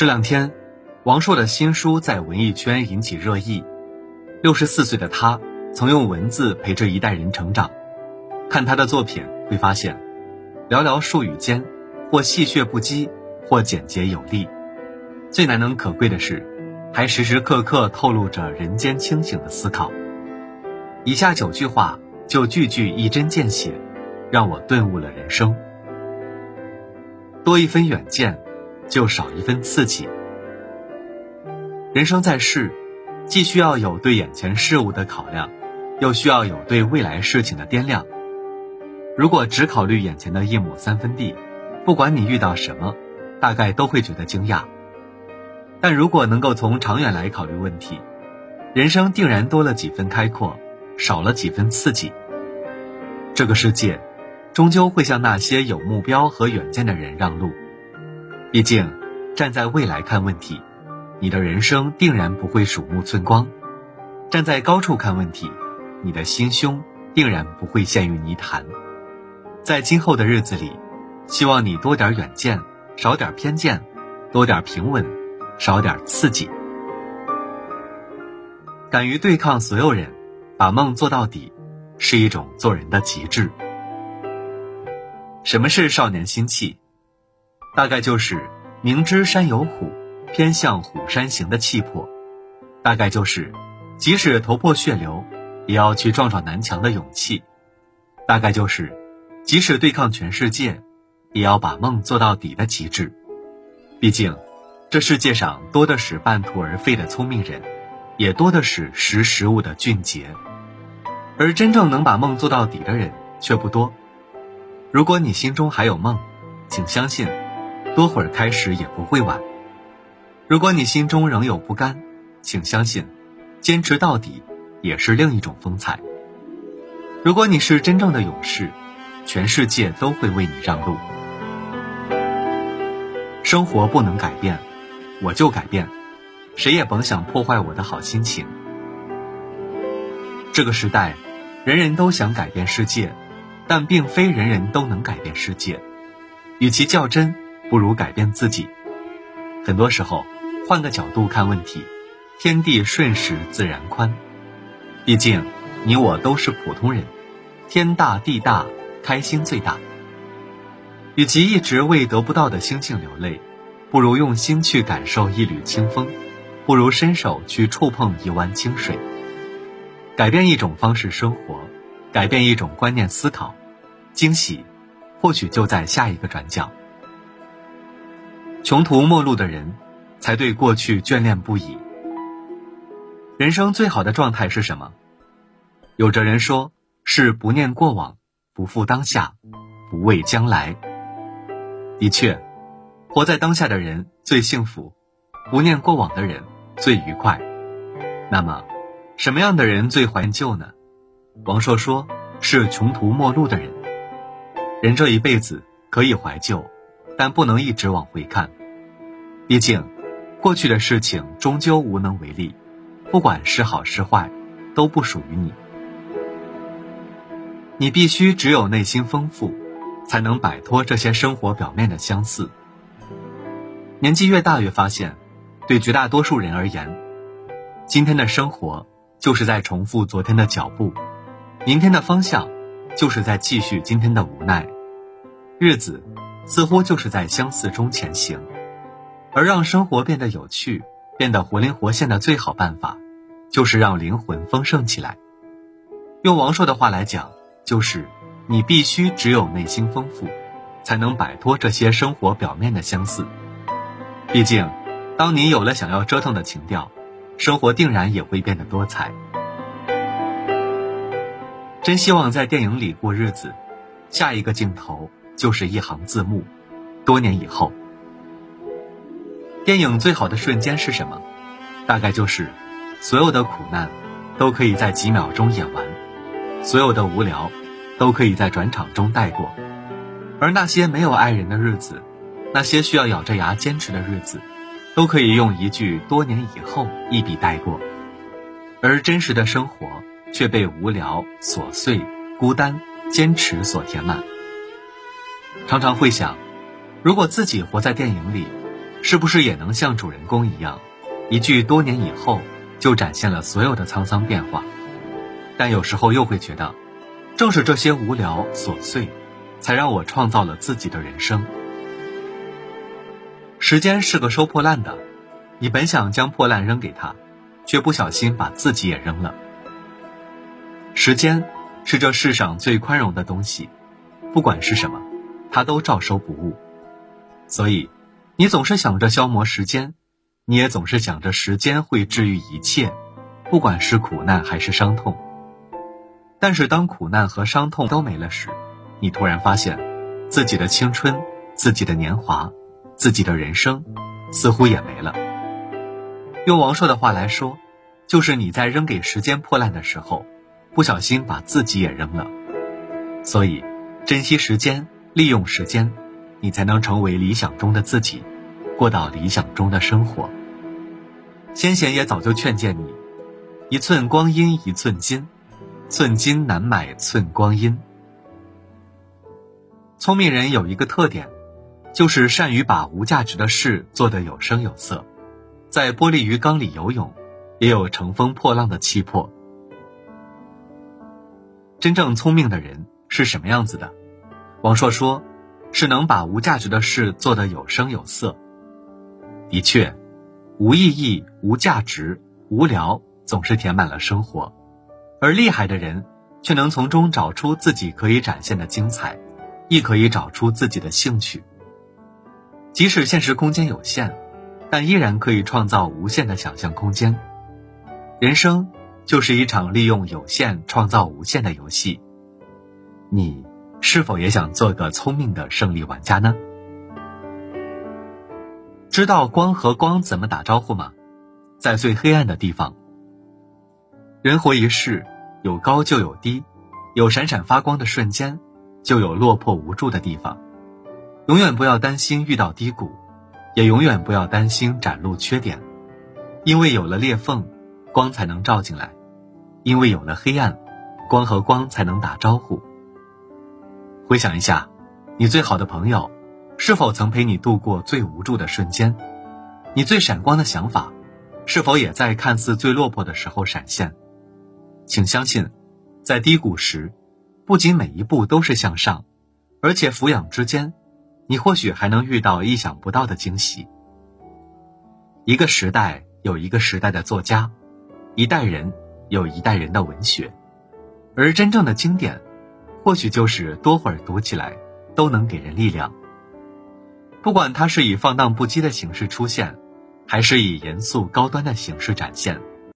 这两天，王朔的新书在文艺圈引起热议。六十四岁的他，曾用文字陪着一代人成长。看他的作品，会发现，寥寥数语间，或戏谑不羁，或简洁有力。最难能可贵的是，还时时刻刻透露着人间清醒的思考。以下九句话，就句句一针见血，让我顿悟了人生。多一分远见。就少一分刺激。人生在世，既需要有对眼前事物的考量，又需要有对未来事情的掂量。如果只考虑眼前的一亩三分地，不管你遇到什么，大概都会觉得惊讶。但如果能够从长远来考虑问题，人生定然多了几分开阔，少了几分刺激。这个世界，终究会向那些有目标和远见的人让路。毕竟，站在未来看问题，你的人生定然不会鼠目寸光；站在高处看问题，你的心胸定然不会陷于泥潭。在今后的日子里，希望你多点远见，少点偏见，多点平稳，少点刺激。敢于对抗所有人，把梦做到底，是一种做人的极致。什么是少年心气？大概就是明知山有虎，偏向虎山行的气魄；大概就是即使头破血流，也要去撞撞南墙的勇气；大概就是即使对抗全世界，也要把梦做到底的极致。毕竟，这世界上多的是半途而废的聪明人，也多的是识时务的俊杰，而真正能把梦做到底的人却不多。如果你心中还有梦，请相信。多会儿开始也不会晚。如果你心中仍有不甘，请相信，坚持到底也是另一种风采。如果你是真正的勇士，全世界都会为你让路。生活不能改变，我就改变，谁也甭想破坏我的好心情。这个时代，人人都想改变世界，但并非人人都能改变世界。与其较真。不如改变自己。很多时候，换个角度看问题，天地顺时自然宽。毕竟，你我都是普通人，天大地大，开心最大。与其一直为得不到的星星流泪，不如用心去感受一缕清风，不如伸手去触碰一湾清水。改变一种方式生活，改变一种观念思考，惊喜，或许就在下一个转角。穷途末路的人，才对过去眷恋不已。人生最好的状态是什么？有着人说是不念过往，不负当下，不畏将来。的确，活在当下的人最幸福，不念过往的人最愉快。那么，什么样的人最怀旧呢？王朔说是穷途末路的人。人这一辈子可以怀旧。但不能一直往回看，毕竟，过去的事情终究无能为力，不管是好是坏，都不属于你。你必须只有内心丰富，才能摆脱这些生活表面的相似。年纪越大，越发现，对绝大多数人而言，今天的生活就是在重复昨天的脚步，明天的方向就是在继续今天的无奈，日子。似乎就是在相似中前行，而让生活变得有趣、变得活灵活现的最好办法，就是让灵魂丰盛起来。用王朔的话来讲，就是你必须只有内心丰富，才能摆脱这些生活表面的相似。毕竟，当你有了想要折腾的情调，生活定然也会变得多彩。真希望在电影里过日子，下一个镜头。就是一行字幕。多年以后，电影最好的瞬间是什么？大概就是所有的苦难都可以在几秒钟演完，所有的无聊都可以在转场中带过，而那些没有爱人的日子，那些需要咬着牙坚持的日子，都可以用一句“多年以后”一笔带过，而真实的生活却被无聊、琐碎、孤单、坚持所填满。常常会想，如果自己活在电影里，是不是也能像主人公一样，一句多年以后就展现了所有的沧桑变化？但有时候又会觉得，正是这些无聊琐碎，才让我创造了自己的人生。时间是个收破烂的，你本想将破烂扔给他，却不小心把自己也扔了。时间是这世上最宽容的东西，不管是什么，他都照收不误。所以，你总是想着消磨时间，你也总是想着时间会治愈一切，不管是苦难还是伤痛。但是，当苦难和伤痛都没了时，你突然发现，自己的青春、自己的年华、自己的人生，似乎也没了。用王朔的话来说，就是你在扔给时间破烂的时候。不小心把自己也扔了，所以珍惜时间，利用时间，你才能成为理想中的自己，过到理想中的生活。先贤也早就劝诫你：一寸光阴一寸金，寸金难买寸光阴。聪明人有一个特点，就是善于把无价值的事做得有声有色，在玻璃鱼缸里游泳，也有乘风破浪的气魄。真正聪明的人是什么样子的？王朔说：“是能把无价值的事做得有声有色。”的确，无意义、无价值、无聊总是填满了生活，而厉害的人却能从中找出自己可以展现的精彩，亦可以找出自己的兴趣。即使现实空间有限，但依然可以创造无限的想象空间。人生。就是一场利用有限创造无限的游戏，你是否也想做个聪明的胜利玩家呢？知道光和光怎么打招呼吗？在最黑暗的地方。人活一世，有高就有低，有闪闪发光的瞬间，就有落魄无助的地方。永远不要担心遇到低谷，也永远不要担心展露缺点，因为有了裂缝，光才能照进来。因为有了黑暗，光和光才能打招呼。回想一下，你最好的朋友，是否曾陪你度过最无助的瞬间？你最闪光的想法，是否也在看似最落魄的时候闪现？请相信，在低谷时，不仅每一步都是向上，而且俯仰之间，你或许还能遇到意想不到的惊喜。一个时代有一个时代的作家，一代人。有一代人的文学，而真正的经典，或许就是多会儿读起来都能给人力量。不管它是以放荡不羁的形式出现，还是以严肃高端的形式展现，